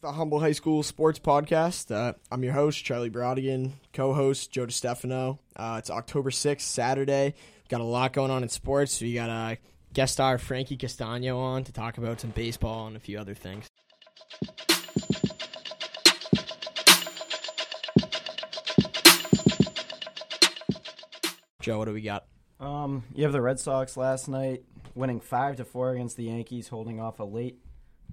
The Humble High School Sports Podcast. Uh, I'm your host, Charlie Brodigan, co host, Joe DiStefano. Uh, it's October 6th, Saturday. We've got a lot going on in sports. We got a guest star, Frankie Castano, on to talk about some baseball and a few other things. Joe, what do we got? Um, you have the Red Sox last night winning five to four against the Yankees, holding off a late,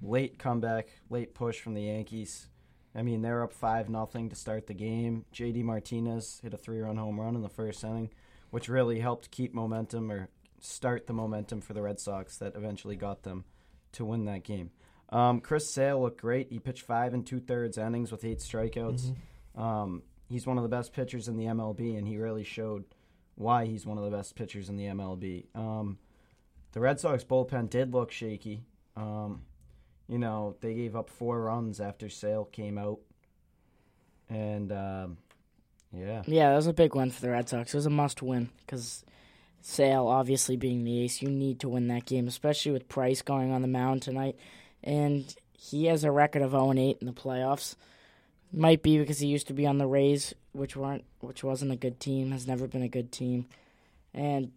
late comeback, late push from the Yankees. I mean, they're up five nothing to start the game. JD Martinez hit a three-run home run in the first inning, which really helped keep momentum or start the momentum for the Red Sox that eventually got them to win that game. Um, Chris Sale looked great. He pitched five and two thirds innings with eight strikeouts. Um, he's one of the best pitchers in the MLB, and he really showed why he's one of the best pitchers in the MLB. Um, the Red Sox bullpen did look shaky. Um, you know, they gave up four runs after Sale came out, and um, yeah, Yeah, that was a big win for the Red Sox. It was a must win because Sale, obviously being the ace, you need to win that game, especially with Price going on the mound tonight. And he has a record of 0 8 in the playoffs. Might be because he used to be on the Rays, which weren't, which wasn't a good team, has never been a good team. And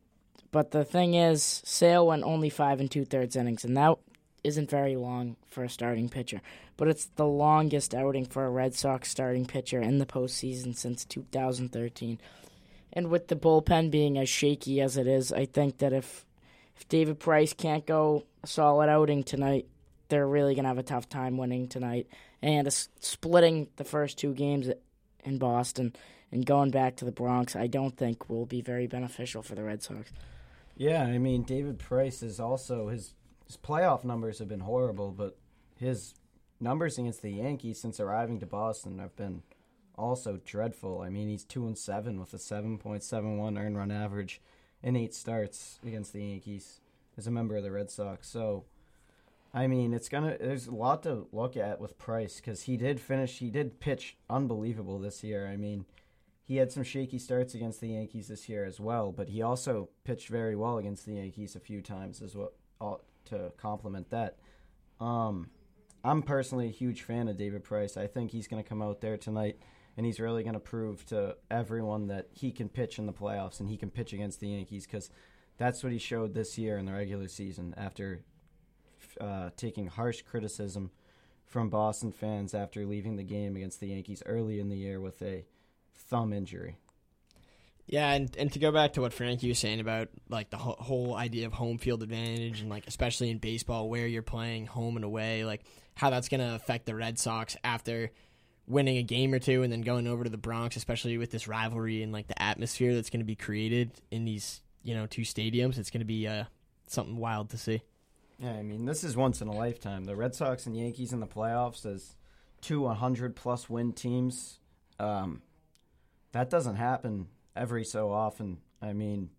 but the thing is, Sale went only five and two thirds innings, and that isn't very long for a starting pitcher. But it's the longest outing for a Red Sox starting pitcher in the postseason since 2013. And with the bullpen being as shaky as it is, I think that if if David Price can't go a solid outing tonight, they're really gonna have a tough time winning tonight. And uh, splitting the first two games in Boston and going back to the Bronx, I don't think will be very beneficial for the Red Sox. yeah. I mean, David Price is also his his playoff numbers have been horrible, but his numbers against the Yankees since arriving to Boston have been also dreadful. I mean, he's two and seven with a seven point seven one earned run average in eight starts against the Yankees as a member of the Red Sox. So, I mean, it's gonna. There's a lot to look at with Price because he did finish. He did pitch unbelievable this year. I mean, he had some shaky starts against the Yankees this year as well, but he also pitched very well against the Yankees a few times as well uh, to complement that. Um, I'm personally a huge fan of David Price. I think he's going to come out there tonight and he's really going to prove to everyone that he can pitch in the playoffs and he can pitch against the Yankees because that's what he showed this year in the regular season after uh, taking harsh criticism from Boston fans after leaving the game against the Yankees early in the year with a thumb injury. Yeah, and, and to go back to what Frankie was saying about like the whole, whole idea of home field advantage and like especially in baseball where you're playing home and away, like how that's going to affect the Red Sox after winning a game or two and then going over to the Bronx, especially with this rivalry and like the atmosphere that's going to be created in these you know two stadiums. It's going to be uh, something wild to see. Yeah, I mean, this is once in a lifetime. The Red Sox and Yankees in the playoffs as two 100 plus win teams. Um, that doesn't happen every so often. I mean,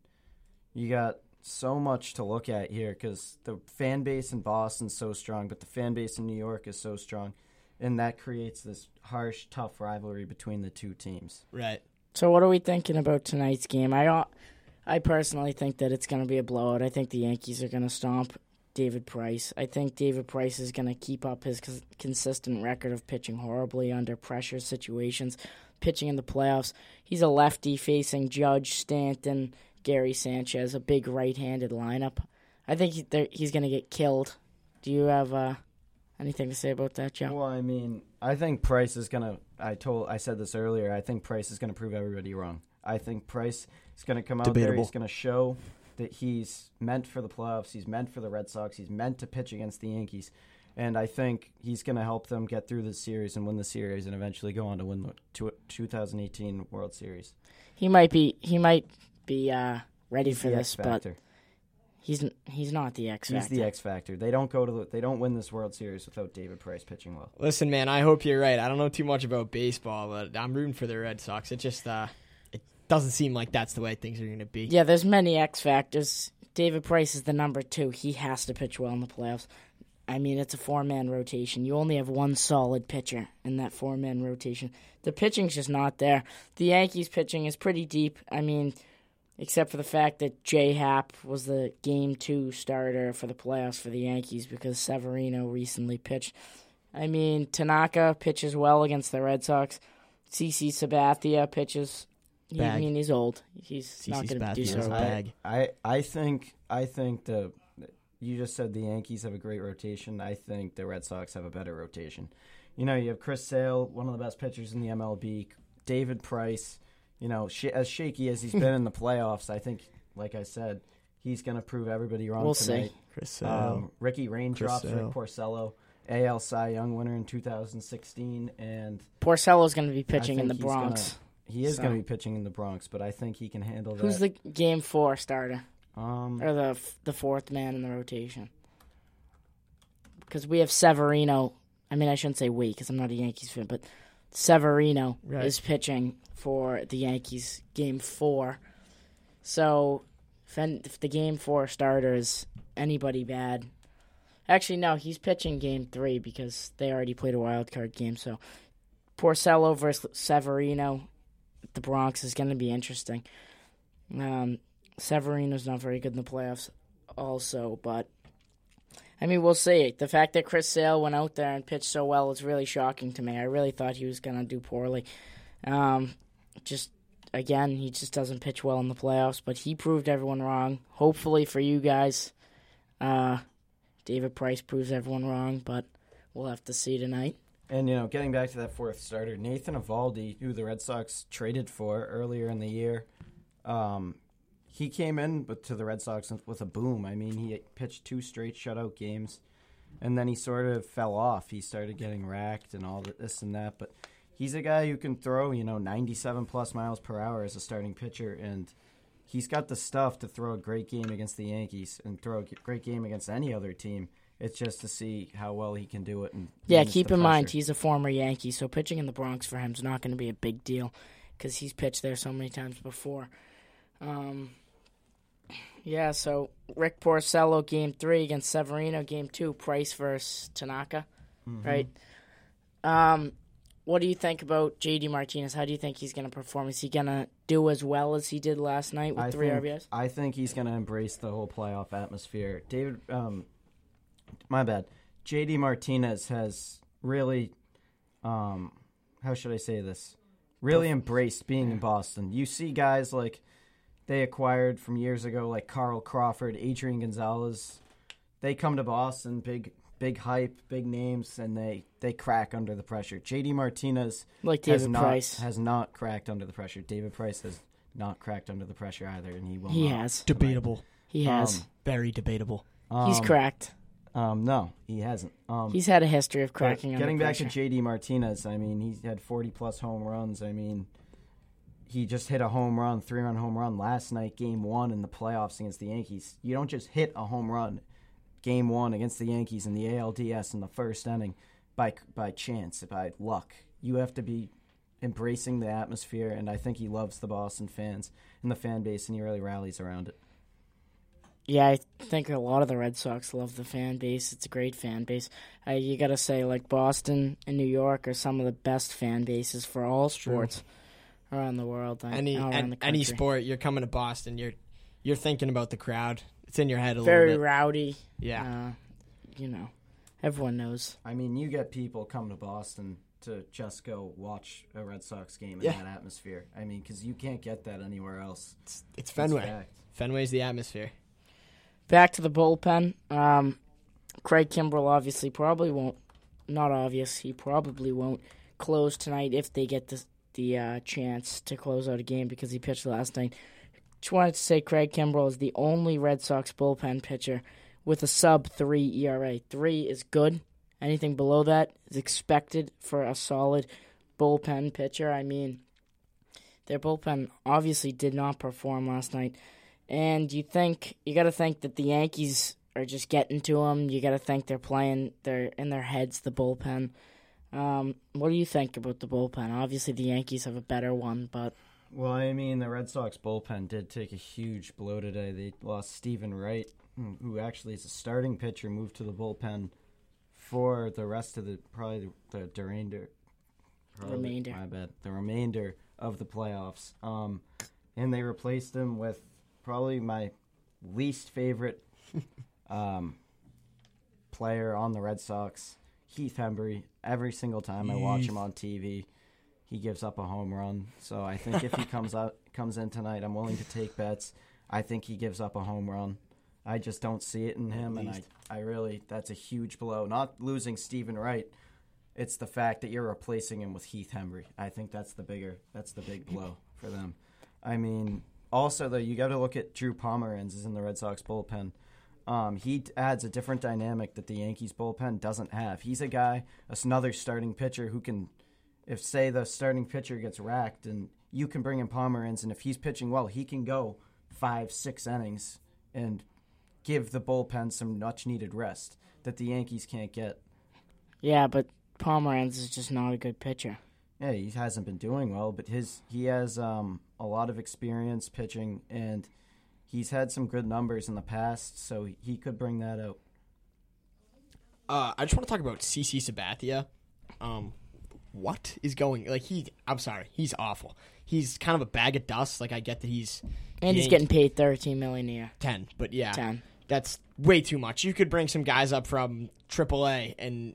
you got so much to look at here because the fan base in Boston's so strong, but the fan base in New York is so strong. And that creates this harsh, tough rivalry between the two teams. Right. So what are we thinking about tonight's game? I uh, I personally think that it's going to be a blowout. I think the Yankees are going to stomp David Price. I think David Price is going to keep up his consistent record of pitching horribly under pressure situations, pitching in the playoffs. He's a lefty facing Judge, Stanton, Gary Sanchez, a big right-handed lineup. I think he, he's going to get killed. Do you have uh, anything to say about that, Joe? Well, I mean, I think Price is gonna. I told, I said this earlier. I think Price is gonna prove everybody wrong. I think Price is gonna come out there. Debatable. He's gonna show that he's meant for the playoffs. He's meant for the Red Sox. He's meant to pitch against the Yankees, and I think he's gonna help them get through the series and win the series, and eventually go on to win the tw- 2018 World Series. He might be he might be uh, ready He's for this, X but he's he's not the X Factor. He's factor. the X factor. They don't go to the, they don't win this World Series without David Price pitching well. Listen, man, I hope you're right. I don't know too much about baseball, but I'm rooting for the Red Sox. It just uh, it doesn't seem like that's the way things are going to be. Yeah, there's many X factors. David Price is the number two. He has to pitch well in the playoffs. I mean, it's a four man rotation. You only have one solid pitcher in that four man rotation. The pitching's just not there. The Yankees' pitching is pretty deep. I mean, except for the fact that J Happ was the game two starter for the playoffs for the Yankees because Severino recently pitched. I mean, Tanaka pitches well against the Red Sox. CC Sabathia pitches. He, I mean, he's old. He's CC not going to do Sabathia's so. a bag. I I think I think the you just said the Yankees have a great rotation. I think the Red Sox have a better rotation. You know, you have Chris Sale, one of the best pitchers in the MLB. David Price, you know, sh- as shaky as he's been in the playoffs, I think, like I said, he's going to prove everybody wrong We'll tonight. see. Chris Sale. Um, Ricky Raindrops, Chris Rick Sale. Porcello, AL Cy Young winner in 2016, and Porcello's going to be pitching in the think he's Bronx. he is So- going to be pitching in the Bronx. But I think he can handle that. Who's the game four starter um, or the f- the fourth man in the rotation? Because we have Severino. I mean, I shouldn't say we because I'm not a Yankees fan, but Severino Right. is pitching for the Yankees game four. So if, an- if the game four starter is anybody bad, actually no, he's pitching game three because they already played a wild card game. So Porcello versus Severino, the Bronx is going to be interesting. Um, Severino's not very good in the playoffs, also, but I mean, we'll see. The fact that Chris Sale went out there and pitched so well is really shocking to me. I really thought he was going to do poorly. Um, just again, he just doesn't pitch well in the playoffs, but he proved everyone wrong. Hopefully for you guys, uh, David Price proves everyone wrong, but we'll have to see tonight. And you know, getting back to that fourth starter, Nathan Eovaldi, who the Red Sox traded for earlier in the year, um, he came in with, to the Red Sox with a boom. I mean, he pitched two straight shutout games, and then he sort of fell off. He started getting racked and all this and that. But he's a guy who can throw, you know, 97 plus miles per hour as a starting pitcher, and he's got the stuff to throw a great game against the Yankees and throw a great game against any other team. It's just to see how well he can do it. And Yeah, keep in mind he's a former Yankee, so pitching in the Bronx for him is not going to be a big deal because he's pitched there so many times before. Um, yeah, so Rick Porcello game three against Severino, game two Price versus Tanaka, Mm-hmm. right? Um, what do you think about JD Martinez? How do you think he's going to perform? Is he going to do as well as he did last night with I three think, RBIs? I think he's going to embrace the whole playoff atmosphere. David, um, my bad. JD Martinez has really, um, how should I say this? Really embraced being in Boston. You see guys like they acquired from years ago, like Carl Crawford, Adrian Gonzalez. They come to Boston, big, big hype, big names, and they they crack under the pressure. JD Martinez Like has not Price. has not cracked under the pressure. David Price has not cracked under the pressure either, and he will. He not. has. Debatable. He has. Um, Very debatable. he's Um, cracked. Um, no, he hasn't. Um, He's had a history of but cracking under getting back to. JD Martinez, I mean, he's had 40 plus home runs. I mean, he just hit a home run, three run home run last night, game one in the playoffs against the Yankees. You don't just hit a home run, game one against the Yankees in the ALDS in the first inning by by chance, by luck. You have to be embracing the atmosphere, and I think he loves the Boston fans and the fan base, and he really rallies around it. Yeah, I think a lot of the Red Sox love the fan base. It's a great fan base. Uh, you got to say, like Boston and New York are some of the best fan bases for all true. Sports around the world. like, Any an, the any sport, you're coming to Boston. You're you're thinking about the crowd. It's in your head a very little bit. Very rowdy. Yeah. Uh, you know, everyone knows. I mean, you get people come to Boston to just go watch a Red Sox game in Yeah. that atmosphere. I mean, because you can't get that anywhere else. It's, it's It's Fenway. fact. Fenway's the atmosphere. Back to the bullpen. Um, Craig Kimbrel obviously probably won't. Not obvious. He probably won't close tonight if they get the the uh, chance to close out a game because he pitched last night. Just wanted to say Craig Kimbrel is the only Red Sox bullpen pitcher with a sub three ERA. Three is good. Anything below that is expected for a solid bullpen pitcher. I mean, their bullpen obviously did not perform last night. And you think you got to think that the Yankees are just getting to them. You got to think they're playing. They're in their heads. The bullpen. Um, what do you think about the bullpen? Obviously, the Yankees have a better one, but Well, I mean, the Red Sox bullpen did take a huge blow today. They lost Stephen Wright, who actually is a starting pitcher, moved to the bullpen for the rest of the probably the, the remainder. probably- Remainder. My bad. The remainder of the playoffs. Um, and they replaced him with probably my least favorite um, player on the Red Sox. Heath Hembree. Every single time I watch him on TV, he gives up a home run. So I think if he comes out comes in tonight, I'm willing to take bets. I think he gives up a home run. I just don't see it in him, and I, I really that's a huge blow. Not losing Stephen Wright, it's the fact that you're replacing him with Heath Hembree. I think that's the bigger that's the big blow for them. I mean, also though you got to look at Drew Pomeranz is in the Red Sox bullpen. Um, he adds a different dynamic that the Yankees bullpen doesn't have. He's a guy, another starting pitcher who can, if say the starting pitcher gets racked, and you can bring in Pomeranz, and if he's pitching well, he can go five, six innings and give the bullpen some much needed rest that the Yankees can't get. Yeah, but Pomeranz is just not a good pitcher. Yeah, he hasn't been doing well, but his he has um, a lot of experience pitching, and he's had some good numbers in the past, so he could bring that out. Uh, I just want to talk about CC Sabathia. Um, what is going? Like he, I'm sorry, he's awful. He's kind of a bag of dust. Like I get that he's And he's getting paid thirteen million a year. ten, but yeah, Ten. that's way too much. You could bring some guys up from AAA and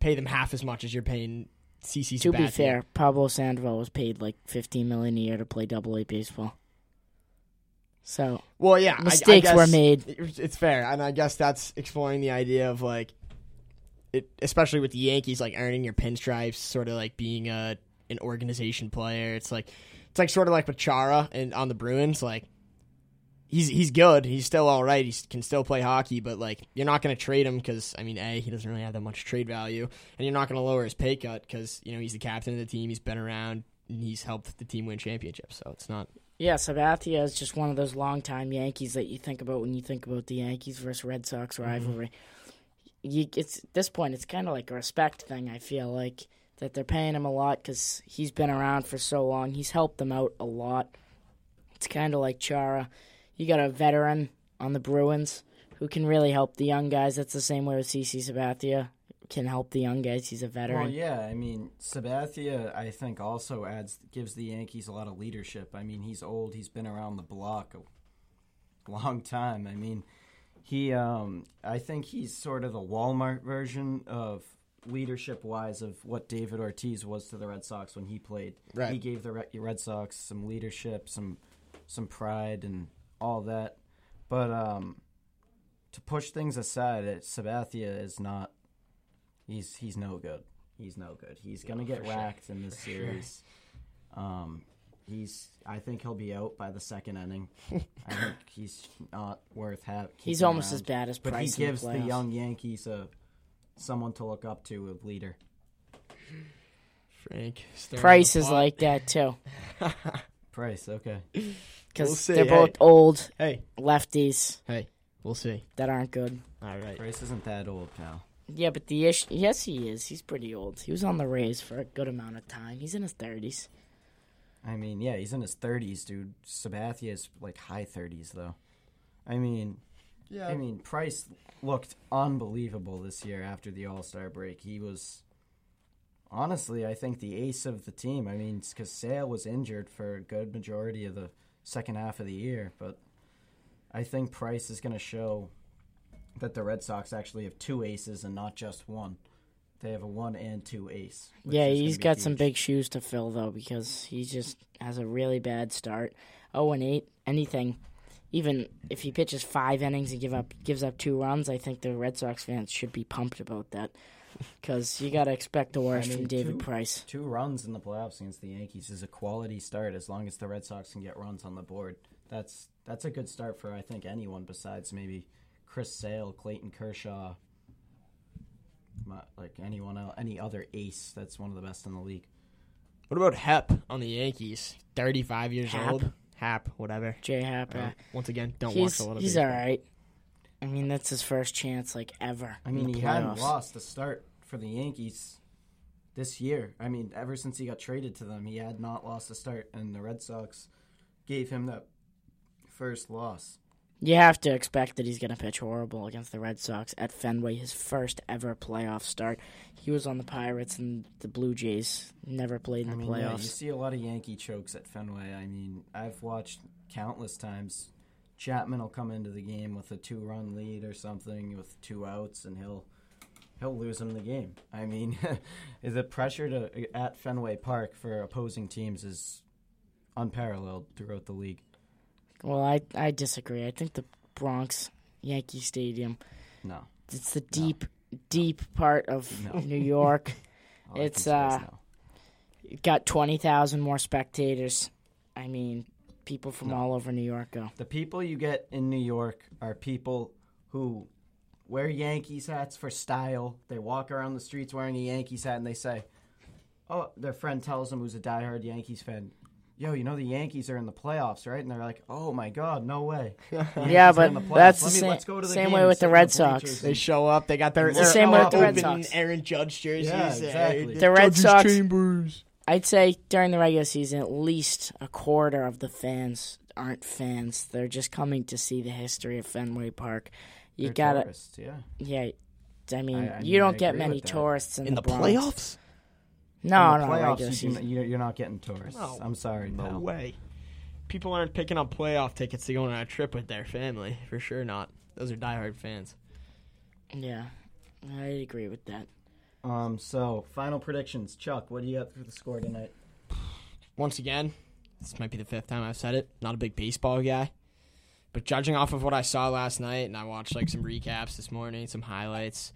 pay them half as much as you're paying CC. To be Sabathia. fair, Pablo Sandoval was paid like fifteen million a year to play Double A baseball. So Well, yeah, I- I Mistakes were made. It's fair, and I guess that's exploring the idea of like, it, especially with the Yankees, like earning your pinstripes, sort of like being a an organization player. It's like it's like sort of like with Chara and on the Bruins, like. He's he's good. He's still all right. He can still play hockey, but like you're not going to trade him because I mean, a he doesn't really have that much trade value, and you're not going to lower his pay cut because you know he's the captain of the team. He's been around. And he's helped the team win championships, so it's not yeah, Sabathia is just one of those longtime Yankees that you think about when you think about the Yankees versus Red Sox mm-hmm. rivalry. You, it's at this point, it's kind of like a respect thing. I feel like that they're paying him a lot because he's been around for so long. He's helped them out a lot. It's kind of like Chara. You got a veteran on the Bruins who can really help the young guys. That's the same way with CC Sabathia. Can help the young guys. He's a veteran. Well, yeah, I mean, Sabathia, I think, also adds gives the Yankees a lot of leadership. I mean, he's old; he's been around the block a long time. I mean, he, um, I think he's sort of the Walmart version of leadership-wise of what David Ortiz was to the Red Sox when he played. Right. He gave the Red- Red Sox some leadership, some some pride, and all that. But um, to push things aside, it, Sabathia is not. He's he's no good. He's no good. He's gonna get for sure. in this series. Um, he's. I think he'll be out by the second inning. I think he's not worth having. He's almost as bad as But he Price. in gives the, playoffs. young Yankees a someone to look up to, a leader. Frank. Price is like that too, Price, okay. because We'll they're hey. both old Hey, lefties hey, we'll see. that aren't good. All right. Price isn't that old, pal. Yeah, but the issue, yes, he is. He's pretty old. He was on the Rays for a good amount of time. He's in his thirties. I mean, yeah, he's in his thirties, dude. Sabathia is like high thirties, though. I mean, Yeah. I mean, Price looked unbelievable this year after the All Star break. He was, honestly, I think the ace of the team. I mean, because Sale was injured for a good majority of the second half of the year, but I think Price is going to show that the Red Sox actually have two aces and not just one. They have a one and two ace. Yeah, he's got some big shoes to fill though because he just has a really bad start. Oh and eight, anything. Even if he pitches five innings and give up gives up two runs, I think the Red Sox fans should be pumped about that. Because you got to expect the worst I mean, from David two- Price. Two runs in the playoffs against the Yankees is a quality start as long as the Red Sox can get runs on the board. That's that's a good start for I think anyone besides maybe Chris Sale, Clayton Kershaw, like anyone else, any other ace that's one of the best in the league. What about Hep on the Yankees? Thirty-five years Hap? old. Hap, whatever. Jay Happ, Uh, uh, once again, don't he's watch a lot of. he's baseball. all right. I mean, that's his first chance like ever. I mean, he hadn't lost the start for the Yankees this year. I mean, ever since he got traded to them, he had not lost a start, and the Red Sox gave him that first loss. You have to expect that he's going to pitch horrible against the Red Sox at Fenway, his first ever playoff start. He was on the Pirates and the Blue Jays. Never played in I the mean, yeah, you see a lot of Yankee chokes at Fenway. I mean, I've watched countless times. Chapman will come into the game with a two-run lead or something with two outs, and he'll he'll lose him the game. I mean, the pressure to at Fenway Park for opposing teams is unparalleled throughout the league. Well, I I disagree. I think the Bronx Yankee Stadium. No, It's the deep, deep part of No. New York. It's, can say is uh, no. Got twenty thousand more spectators. I mean, people from No. all over New York go. the people you get in New York are people who wear Yankees hats for style. They walk around the streets wearing a Yankees hat, and they say, "Oh," their friend tells them who's a diehard Yankees fan. Yo, you know the Yankees are in the playoffs, right? And they're like, "Oh my God, no way!" The Yeah, but the that's the me- same- let's go to the same way with the Red bleachers Sox. They show up. They got their, It's the same way with the Red Sox. Aaron Judge jerseys. Yeah, exactly. The Red Judge's Sox- Chambers. I'd say during the regular season, at least a quarter of the fans aren't fans. They're just coming to see the history of Fenway Park. You They're gotta, tourists, yeah. yeah. I mean, I- I you mean, don't I get many tourists in, in the Bronx. playoffs. No, in the no, playoffs, regular you season. do, you're not getting tourists. No. I'm sorry, No pal. way. People aren't picking up playoff tickets to go on a trip with their family. For sure not. Those are diehard fans. Yeah, I agree with that. Um, so final predictions, Chuck. What do you got for the score tonight? Once again, this might be the fifth time I've said it. Not a big baseball guy. But judging off of what I saw last night, and I watched like some recaps this morning, some highlights,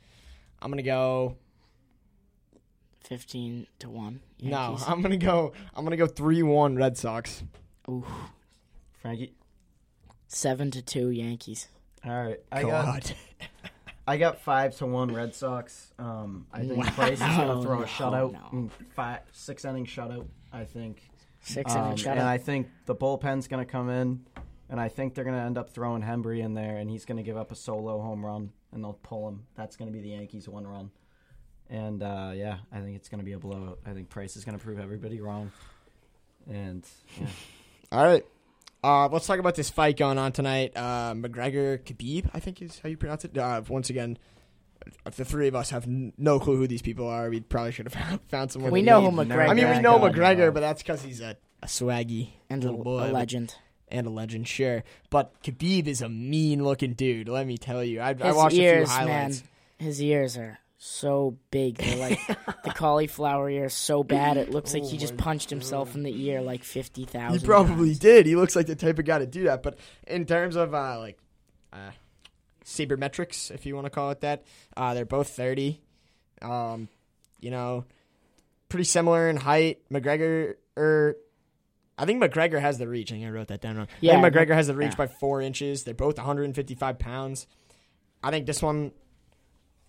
I'm gonna go. Fifteen to one. No, I'm gonna go. I'm gonna go three one Red Sox. Ooh, Frankie. seven to two Yankees. All right, I got I got five to one Red Sox. Um, I think Wow. Price is gonna throw No, a shutout, no. mm, five six inning shutout. I think, Six um, inning shutout. and I think the bullpen's gonna come in, and I think they're gonna end up throwing Hembree in there, and he's gonna give up a solo home run, and they'll pull him. That's gonna be the Yankees' one run. And uh, yeah, I think it's gonna be a blowout. I think Price is gonna prove everybody wrong. And yeah. All right. Uh, let's talk about this fight going on tonight. Uh, McGregor Khabib, I think is how you pronounce it. Uh, once again, if the three of us have n- no clue who these people are. We probably should have found, found someone. We know who McGregor I mean, we know McGregor, no. but that's because he's a, a swaggy and a, little boy a legend. and a legend, sure. But Khabib is a mean looking dude. Let me tell you. I, I watched ears, a few man. highlights. His ears are so big. They're like the cauliflower ear is so bad. It looks like Oh he just my punched himself in the ear like fifty thousand. He probably did. He looks like the type of guy to do that. But in terms of uh, like uh, sabermetrics, if you want to call it that, uh, they're both thirty. Um, you know, pretty similar in height. McGregor, er, I think McGregor has the reach. I think I wrote that down wrong. Yeah, McGregor has the reach yeah. by four inches. They're both 155 pounds. I think this one.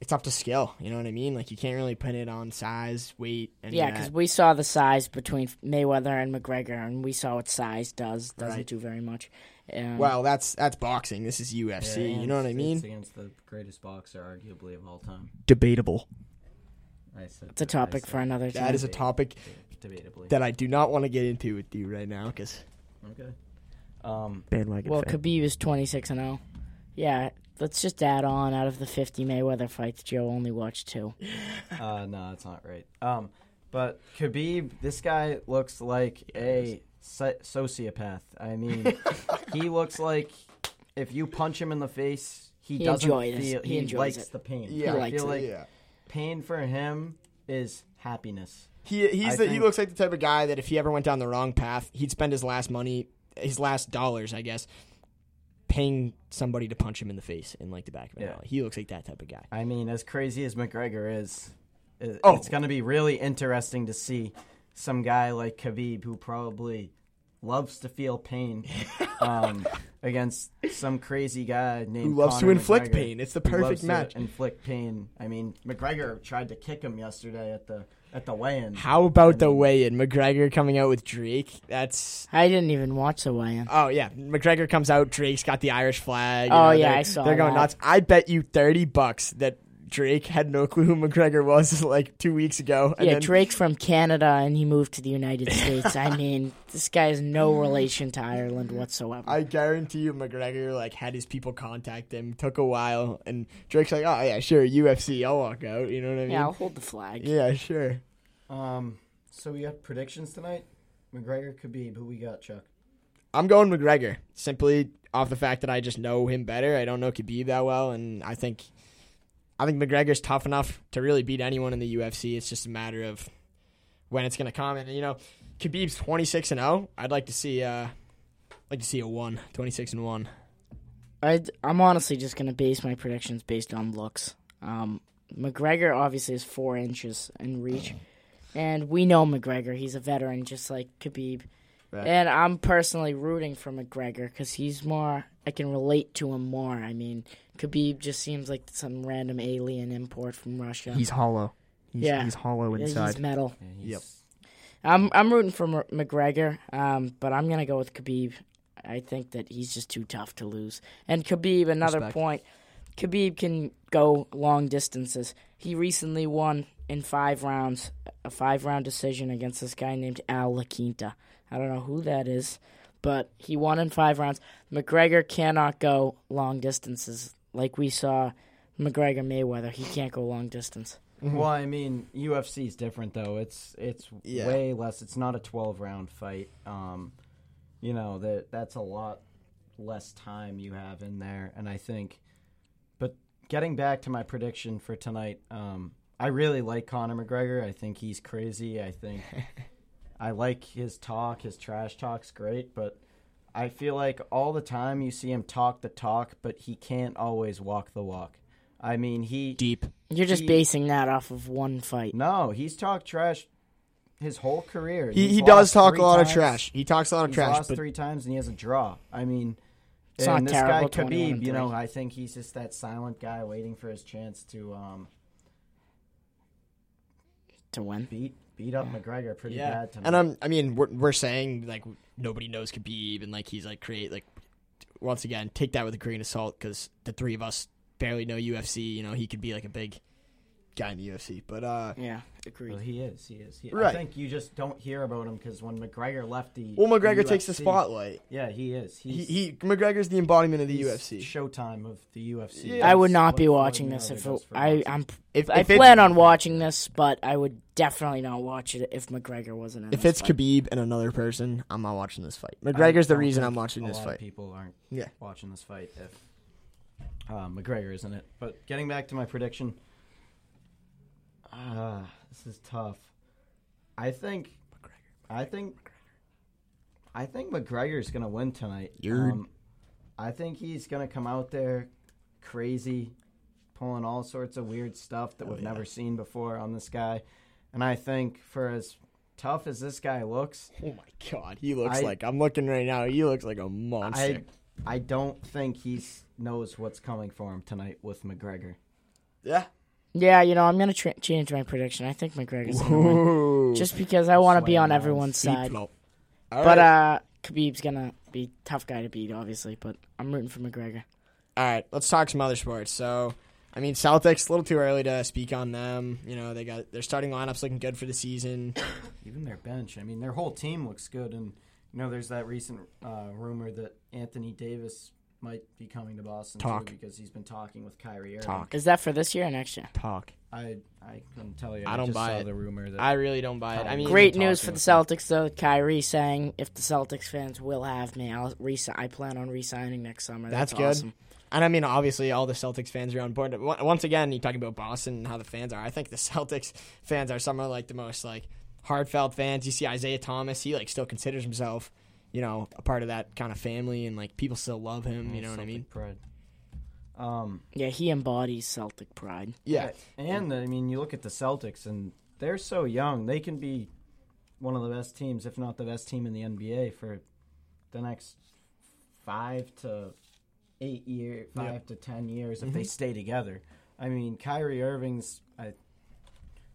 It's up to skill, you know what I mean. Like you can't really put it on size, weight, and Yeah, because we saw the size between Mayweather and McGregor, and we saw what size does. Doesn't Right. do very much. Um, well, that's that's boxing. This is UFC. Yeah, you know what I mean? It's against the greatest boxer, arguably of all time. Debatable. I said it's a topic for another time. That is a topic debatably. that I do not want to get into with you right now because okay. Um, bandwagon. well, fan. Khabib is twenty six and zero. Yeah, let's just add on out of the fifty Mayweather fights. Joe only watched two. uh, no, that's not right. Um, but Khabib, this guy looks like a so- sociopath. I mean, he looks like if you punch him in the face, he, He doesn't enjoys- feel. he He, enjoys likes it. the pain. yeah, I likes feel it. like yeah. pain for him is happiness. He he's I the, he think- looks like the type of guy that if he ever went down the wrong path, he'd spend his last money, his last dollars, I guess, paying somebody to punch him in the face in like the back of an Yeah. alley. He looks like that type of guy. I mean, as crazy as McGregor is, it, Oh. it's going to be really interesting to see some guy like Khabib who probably loves to feel pain um, against some crazy guy named Who loves to inflict McGregor, pain? It's the who loves perfect to match. inflict pain. I mean, McGregor tried to kick him yesterday at the at the weigh-in. How about the I mean- weigh-in? McGregor coming out with Drake. That's I didn't even watch the weigh-in. oh yeah. McGregor comes out. Drake's got the Irish flag. you Oh, know, yeah, they're- I saw They're going that. nuts. I bet you thirty bucks that Drake had no clue who McGregor was like two weeks ago. and yeah, then- Drake's from Canada and he moved to the United States. I mean, this guy has no relation to Ireland whatsoever. I guarantee you, McGregor like had his people contact him. Took a while, and Drake's like, "Oh yeah, sure, UFC, I'll walk out." You know what I mean? yeah, I'll hold the flag. Yeah, sure. Um, so we got predictions tonight. McGregor, Khabib. Who we got, Chuck? I'm going McGregor simply off the fact that I just know him better. I don't know Khabib that well, and I think, I think McGregor's tough enough to really beat anyone in the UFC. It's just a matter of when it's going to come. And you know, Khabib's twenty six and zero. I'd like to see uh, like to see a one, 26 and one. i I'm honestly just gonna base my predictions based on looks. Um, McGregor obviously is four inches in reach, and we know McGregor. He's a veteran, just like Khabib. Right. And I'm personally rooting for McGregor because he's more. I can relate to him more. I mean, Khabib just seems like some random alien import from Russia. He's hollow. He's- Yeah. he's hollow inside. he's metal. Yeah, he's- Yep. I'm I'm rooting for M- McGregor, um, but I'm gonna go with Khabib. I think that he's just too tough to lose. And Khabib, another Respect. point, Khabib can go long distances. He recently won in five rounds, a five round decision against this guy named Al Iaquinta. I don't know who that is, but he won in five rounds. McGregor cannot go long distances like we saw McGregor Mayweather. He can't go long distance. Well, I mean, UFC is different though. It's it's Yeah. way less. It's not a twelve round fight. Um, you know that that's a lot less time you have in there, and I think. But getting back to my prediction for tonight, um, I really like Conor McGregor. I think he's crazy. I think I like his talk. His trash talk's great, but I feel like all the time you see him talk the talk, but he can't always walk the walk. I mean, he Deep. You're just He- basing that off of one fight. no, he's talked trash his whole career. He he does talk a lot of trash. He talks a lot of He's trash, lost but three times and he has a draw. I mean, It's and not this terrible, guy Khabib, you know. I think he's just that silent guy waiting for his chance to um, to win. beat beat up McGregor pretty yeah. bad tonight. And um, I mean, we're we're saying like nobody knows Khabib, and like he's like create like once again take that with a grain of salt because the three of us barely know UFC. You know, he could be like a big guy in the UFC, but uh, Yeah, Well, agreed. he is. He is. He, I think you just don't hear about him because when McGregor left the well, McGregor the takes the spotlight. Yeah, he is. He, He's, he McGregor's the embodiment of the UFC. Showtime of the UFC. Yeah. I would not be watching this if it, I I'm If, I if it's- plan on watching this, but I would definitely not watch it if McGregor wasn't in. If this it's fight. Khabib and another person, I'm not watching this fight. I McGregor's the reason I'm watching a this lot of fight. people aren't Yeah. watching this fight if uh, McGregor isn't it. But getting back to my prediction, ah, this is tough. I think, I think, I think McGregor's gonna win tonight. Um, You're- I think he's gonna come out there crazy, pulling all sorts of weird stuff that Oh, we've yeah. never seen before on this guy. And I think for as tough as this guy looks, Oh my god, he looks I- like I'm looking right now. He looks like a monster. I I don't think he knows what's coming for him tonight with McGregor. yeah. Yeah, you know, I'm gonna tra- change my prediction. I think McGregor's gonna win, just because I want to be on everyone's side. flow. All But right. uh, Khabib's gonna be tough guy to beat, obviously. But I'm rooting for McGregor. All right, let's talk some other sports. So, I mean, Celtics a little too early to speak on them. You know, they got their starting lineups looking good for the season. Even their bench, I mean, their whole team looks good. And you know, there's that recent uh, rumor that Anthony Davis might be coming to Boston Talk. too because he's been talking with Kyrie Irving. Talk. Is that for this year or next year? Talk. I I couldn't tell you. I don't just buy saw it. the rumor that I really don't buy it. I mean, Great news for the. Celtics, though. Kyrie saying if the Celtics fans will have me, I'll resi- I plan on re-signing next summer. That's That's, good. awesome. And I mean, obviously, all the Celtics fans are on board. But Once again, you talking about Boston and how the fans are. I think the Celtics fans are some of like the most like heartfelt fans. You see Isaiah Thomas; he like still considers himself, you know, a part of that kind of family, and like people still love him. You know what I Celtic mean? Pride. Um, Yeah, he embodies Celtic pride. Yeah. and I mean, you look at the Celtics, and they're so young. They can be one of the best teams, if not the best team in the NBA for the next five to eight year, five Yeah. to ten years if they Mhm. stay together. I mean, Kyrie Irving's. I,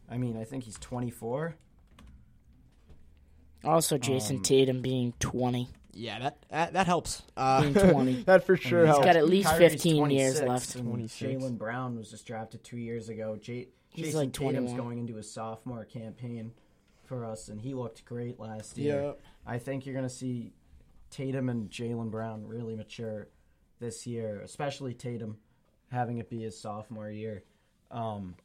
I mean, I think he's 24. Also, Jayson Um, Tatum being 20. Yeah, that that, that helps. Uh, Being 20. that for sure And He's helps. got at least Kyrie's 15 years left. and 26. Jaylen Brown was just drafted two years ago. J- He's Jayson like Tatum's 21. going into his sophomore campaign for us, and he looked great last year. yeah. I think you're going to see Tatum and Jaylen Brown really mature this year, especially Tatum having it be his sophomore year. Um,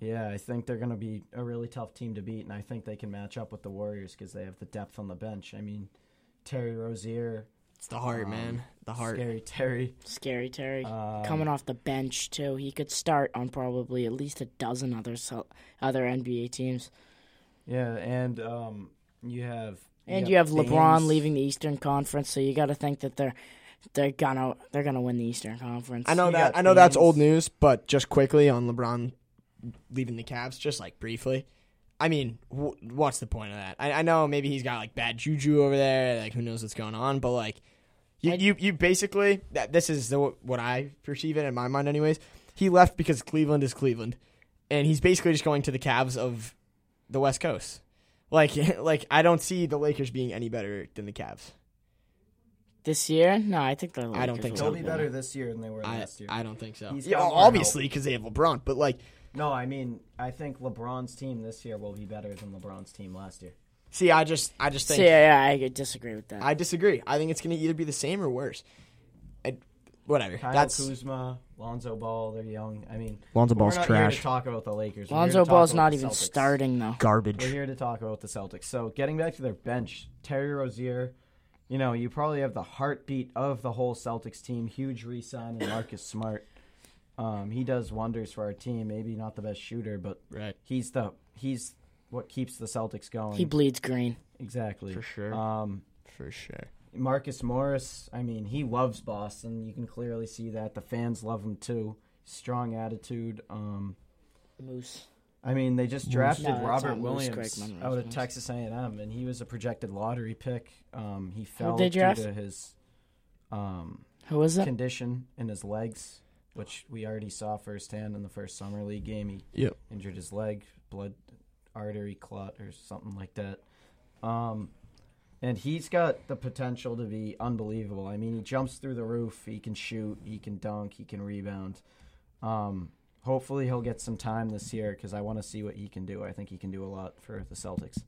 yeah, I think they're going to be a really tough team to beat, and I think they can match up with the Warriors because they have the depth on the bench. I mean, Terry Rozier, It's the heart, Um, man. The heart. Scary Terry. Scary Terry. Um, Coming off the bench too, he could start on probably at least a dozen other other NBA teams. Yeah, and um, you have And got you have LeBron leaving the Eastern Conference, so you got to think that they're they're gonna they're gonna win the Eastern Conference. I know You that. I know that's old news, but just quickly on LeBron leaving the Cavs, just like briefly. I mean, wh- what's the point of that? I, I know maybe he's got like bad juju over there. Like who knows what's going on? But like, you I- you, you basically that this is the what I perceive it in my mind, anyways. He left because Cleveland is Cleveland, and he's basically just going to the Cavs of the West Coast. Like like I don't see the Lakers being any better than the Cavs. this year. No, I think the I don't think will so. They'll be be better this year than they were I last year. I don't think so. He's Yeah, obviously because they have LeBron, but like. No, I mean, I think LeBron's team this year will be better than LeBron's team last year. See, I just, I just think So, yeah, yeah, I disagree with that. I disagree. I think it's going to either be the same or worse. I, whatever. Kyle That's Kuzma, Lonzo Ball, they're young. I mean, Lonzo we're Ball's not here trash. to talk about the Lakers. We're Lonzo Ball's not even Celtics. starting though. Garbage. We're here to talk about the Celtics. So getting back to their bench, Terry Rozier, you know, you probably have the heartbeat of the whole Celtics team. Huge re-sign and Marcus Smart. Um, he does wonders for our team. Maybe not the best shooter, but Right. he's the he's what keeps the Celtics going. He bleeds green. exactly For sure. Um, For sure. Marcus Morris, I mean, he loves Boston. You can clearly see that. The fans love him too. Strong attitude. Um, Moose. I mean, they just drafted No, Robert not Moose, Williams Greg out of Texas A&M, and he was a projected lottery pick. Um, he fell they due draft? to his um, Who is it? condition in his legs, which we already saw firsthand in the first summer league game. He Yep. injured his leg, blood artery clot or something like that. Um, and he's got the potential to be unbelievable. I mean, he jumps through the roof. He can shoot. He can dunk. He can rebound. Um, hopefully, he'll get some time this year because I want to see what he can do. I think he can do a lot for the Celtics.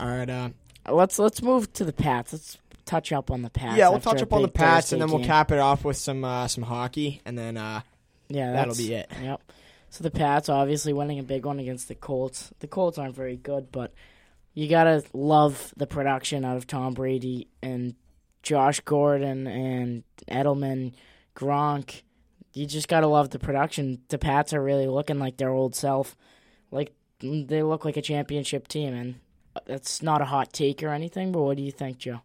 All right. Uh, Let's let's move to the Pats. Let's touch up on the Pats. yeah, we'll touch up on the Pats, Thursday and then we'll game. cap it off with some uh, some hockey, and then uh, Yeah, that'll be it. Yep. So the Pats obviously winning a big one against the Colts. The Colts aren't very good, but you gotta love the production out of Tom Brady and Josh Gordon and Edelman, Gronk. You just gotta love the production. The Pats are really looking like their old self. Like they look like a championship team, and that's not a hot take or anything. But what do you think, Joe?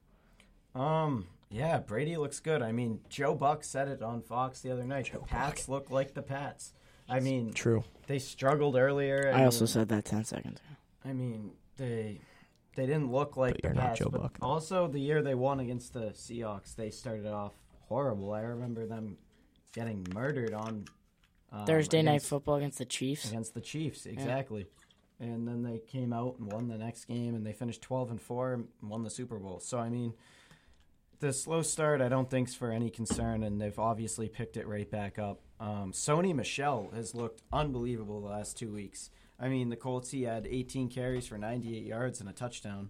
Um, yeah, Brady looks good. I mean, Joe Buck said it on Fox the other night. the Pats look like the Pats. I mean, True. they struggled earlier. I also mean, said that ten seconds ago. I mean, they they didn't look like But the you're not Pats. Joe but Buck. also, the year they won against the Seahawks, they started off horrible. I remember them getting murdered on um, Thursday night football against the Chiefs. against the Chiefs. Exactly. And then they came out and won the next game, and they finished twelve and four and won the Super Bowl. So I mean, the slow start I don't think think's for any concern, and they've obviously picked it right back up. Um, Sony Michel has looked unbelievable the last two weeks. I mean, the Colts he had 18 carries for 98 yards and a touchdown.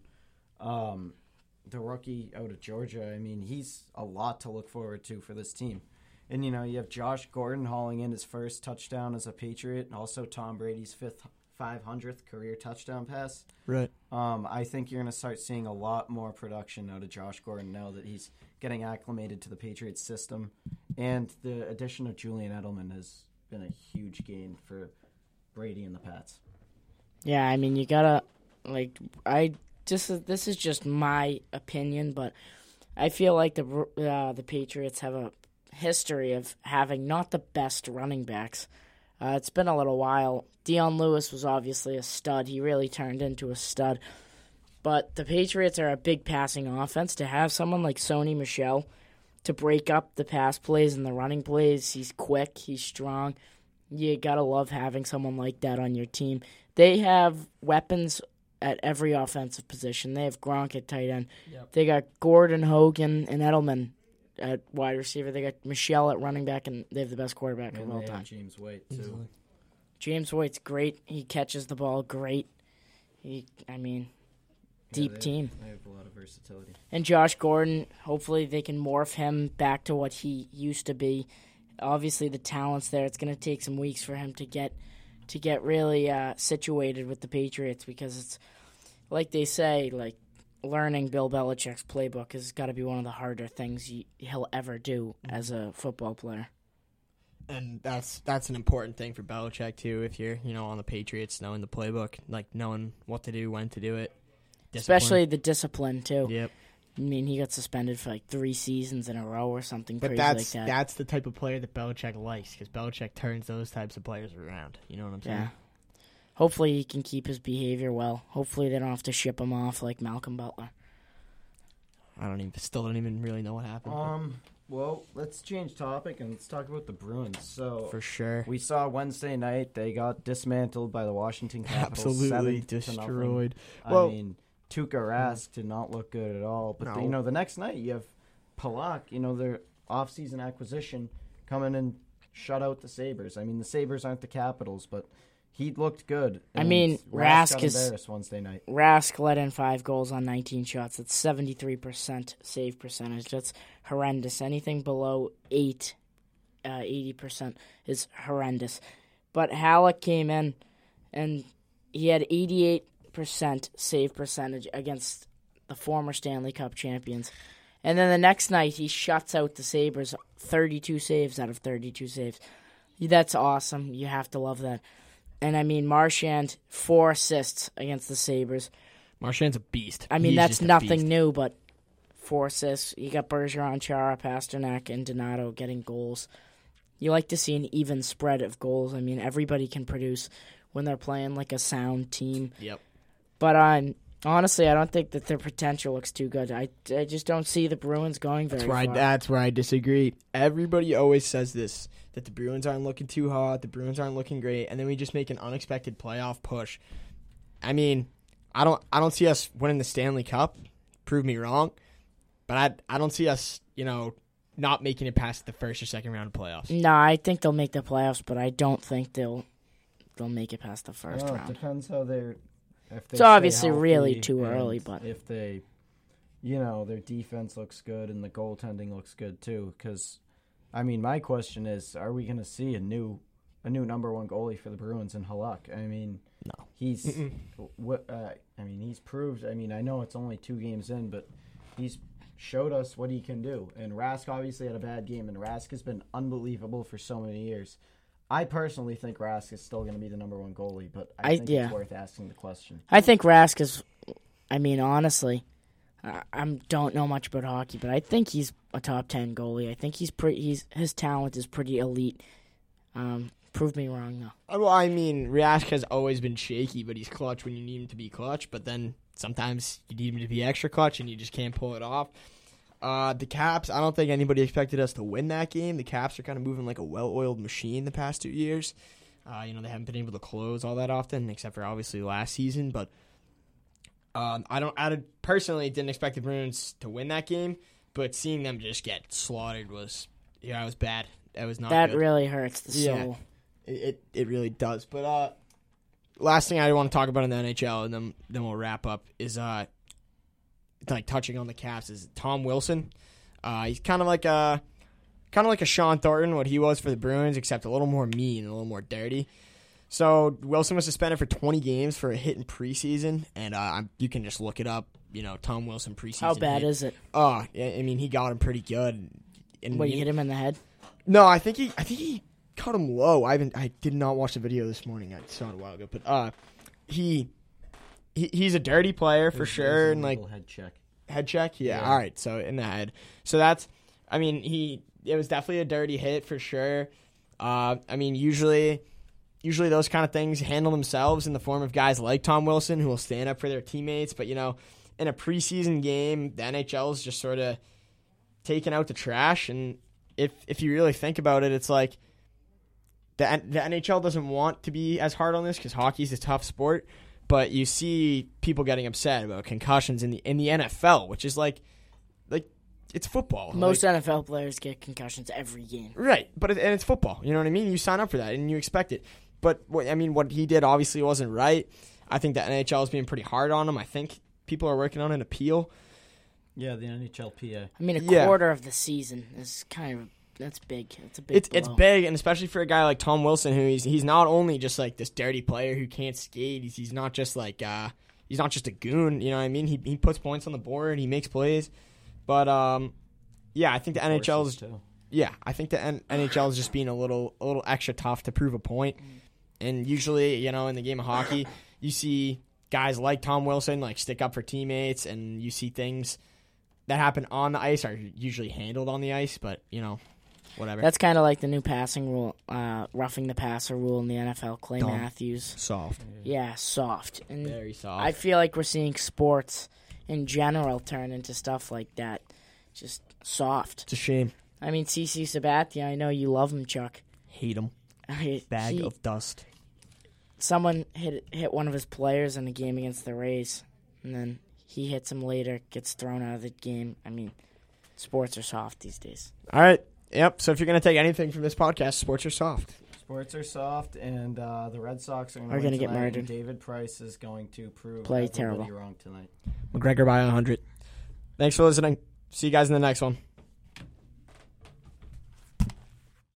Um, the rookie out of Georgia, I mean, he's a lot to look forward to for this team. And you know, you have Josh Gordon hauling in his first touchdown as a Patriot, and also Tom Brady's fifth 500th career touchdown pass. Right. Um, I think you're going to start seeing a lot more production out of Josh Gordon now that he's getting acclimated to the Patriots system, and the addition of Julian Edelman has been a huge gain for Brady and the Pats. Yeah, I mean, you gotta like I just this is just my opinion, but I feel like the uh, the Patriots have a history of having not the best running backs. Uh, it's been a little while. Dion Lewis was obviously a stud. He really turned into a stud. But the Patriots are a big passing offense. To have someone like Sony Michel to break up the pass plays and the running plays, he's quick, he's strong. You gotta love having someone like that on your team. They have weapons at every offensive position. They have Gronk at tight end. Yep. They got Gordon, Hogan, and Edelman at wide receiver. They got Michel at running back, and they have the best quarterback of And all they time. have James White too. James White's great. He catches the ball great. He, I mean, deep they, team. They have a lot of versatility. And Josh Gordon, hopefully they can morph him back to what he used to be. Obviously, the talent's there. It's going to take some weeks for him to get to get really uh, situated with the Patriots because it's like they say, like learning Bill Belichick's playbook has got to be one of the harder things he, he'll ever do as a football player. and that's that's an important thing for Belichick too. If you're you know on the Patriots, knowing the playbook, like knowing what to do, when to do it, Discipline. Especially the discipline too. Yep. I mean, he got suspended for like three seasons in a row or something But crazy that's like that. that's the type of player that Belichick likes because Belichick turns those types of players around. You know what I'm saying? Yeah. Hopefully, he can keep his behavior well. Hopefully, they don't have to ship him off like Malcolm Butler. I don't even still don't even really know what happened. Um. Well, let's change topic and let's talk about the Bruins. So for sure. we saw Wednesday night they got dismantled by the Washington Capitals. Absolutely seven to nothing. destroyed. I Well- mean, Tuukka Rask did not look good at all. But No. you know, the next night you have Halak, you know, their off-season acquisition, come in and shut out the Sabres. I mean, the Sabres aren't the Capitals, but he looked good. I mean, Rask Rask is- Wednesday night. Rask let in five goals on 19 shots. That's 73% save percentage. That's horrendous. Anything below 8, uh, 80% is horrendous. But Halak came in and he had 88% save percentage against the former Stanley Cup champions. And then the next night, he shuts out the Sabres 32 saves out of 32 saves. That's awesome. You have to love that. And I mean, Marchand, four assists against the Sabres. Marchand's a beast. I mean, He's that's nothing new, but four assists. You got Bergeron, Chara, Pastrnak, and Donato getting goals. You like to see an even spread of goals. I mean, everybody can produce when they're playing like a sound team. Yep. But um, honestly, I don't think that their potential looks too good. I, I just don't see the Bruins going very That's where I, that's where I disagree. Everybody always says this that the Bruins aren't looking too hot, the Bruins aren't looking great, and then we just make an unexpected playoff push. I mean, I don't I don't see us winning the Stanley Cup. Prove me wrong, but I I don't see us you know not making it past the first or second round of playoffs. no, I think they'll make the playoffs, but I don't think they'll they'll make it past the first Well, it round. depends how they're. If they It's stay obviously really too early, but- if they, you know, their defense looks good and the goaltending looks good too. Because, I mean, my question is, are we going to see a new, a new number one goalie for the Bruins in Halak? I mean, No. he's, what? Uh, I mean, he's proved. I mean, I know it's only two games in, but he's showed us what he can do. And Rask obviously had a bad game, and Rask has been unbelievable for so many years. I personally think Rask is still going to be the number one goalie, but I, I- think yeah. it's worth asking the question. I think Rask is. I mean, honestly, I I don't know much about hockey, but I think he's a top ten goalie. I think he's pretty. He's his talent is pretty elite. Um, prove me wrong though. Uh, Well, I mean, Rask has always been shaky, but he's clutch when you need him to be clutch. But then sometimes you need him to be extra clutch, and you just can't pull it off. Uh, the Caps, I don't think anybody expected us to win that game. The Caps are kind of moving like a well-oiled machine the past two years. Uh, you know, they haven't been able to close all that often, except for obviously last season. But um, I don't, I personally didn't expect the Bruins to win that game. But seeing them just get slaughtered was, yeah, it was bad. That was not that good. really hurts the Yeah. soul. It, it it really does. But uh, last thing I want to talk about in the NHL, and then then we'll wrap up is uh, like touching on the Caps is Tom Wilson. Uh, he's kind of like a kind of like a Shawn Thornton, what he was for the Bruins, except a little more mean, a little more dirty. So Wilson was suspended for 20 games for a hit in preseason, and uh, I'm- you can just look it up. You know, Tom Wilson preseason. How bad hit. is it? Oh, yeah, I mean, he got him pretty good. And What you hit him in the head? no, I think he I think he cut him low. I haven't I did not watch the video this morning. I saw it a while ago, but uh he, he he's a dirty player for sure and like head check. head check. Yeah, Yeah. all right. So in the head. So that's I mean, he it was definitely a dirty hit for sure. Uh I mean, usually usually those kind of things handle themselves in the form of guys like Tom Wilson who will stand up for their teammates, but you know, in a preseason game, the NHL is just sort of taking out the trash and if if you really think about it, it's like the the NHL doesn't want to be as hard on this because hockey's a tough sport, but you see people getting upset about concussions in the in the NFL, which is like like it's football. Most Like, NFL players get concussions every game. right, but it, and it's football. You know what I mean? You sign up for that and you expect it. But what I mean, what he did obviously wasn't right. I think the NHL is being pretty hard on him. I think people are working on an appeal. Yeah, the NHLPA. I mean, a Yeah. quarter of the season is kind of that's big. It's a big. It's it's big, and especially for a guy like Tom Wilson, who he's he's not only just like this dirty player who can't skate. He's, he's not just like uh he's not just a goon. You know what I mean? He he puts points on the board. He makes plays. But um, yeah, I think the NHL is yeah, I think the N- NHL is just being a little a little extra tough to prove a point. And usually, you know, in the game of hockey, you see guys like Tom Wilson like stick up for teammates, and you see things that happen on the ice are usually handled on the ice. But you know, whatever. That's kind of like the new passing rule, uh, roughing the passer rule in the NFL. Clay Dumb. Matthews, soft, yeah, soft. And very soft. I feel like we're seeing sports in general turn into stuff like that, just soft. it's a shame. I mean, CC Sabathia, I know you love him, Chuck. Hate him. Bag he- of dust. someone hit hit one of his players in a game against the Rays, and then he hits him later, gets thrown out of the game. I mean, sports are soft these days. All right. Yep. So if you're gonna take anything from this podcast, sports are soft. Sports are soft, and uh, the Red Sox are going Are to gonna get tonight, and murdered. David Price is going to prove Play terrible. wrong tonight. McGregor by 100. Thanks for listening. See you guys in the next one.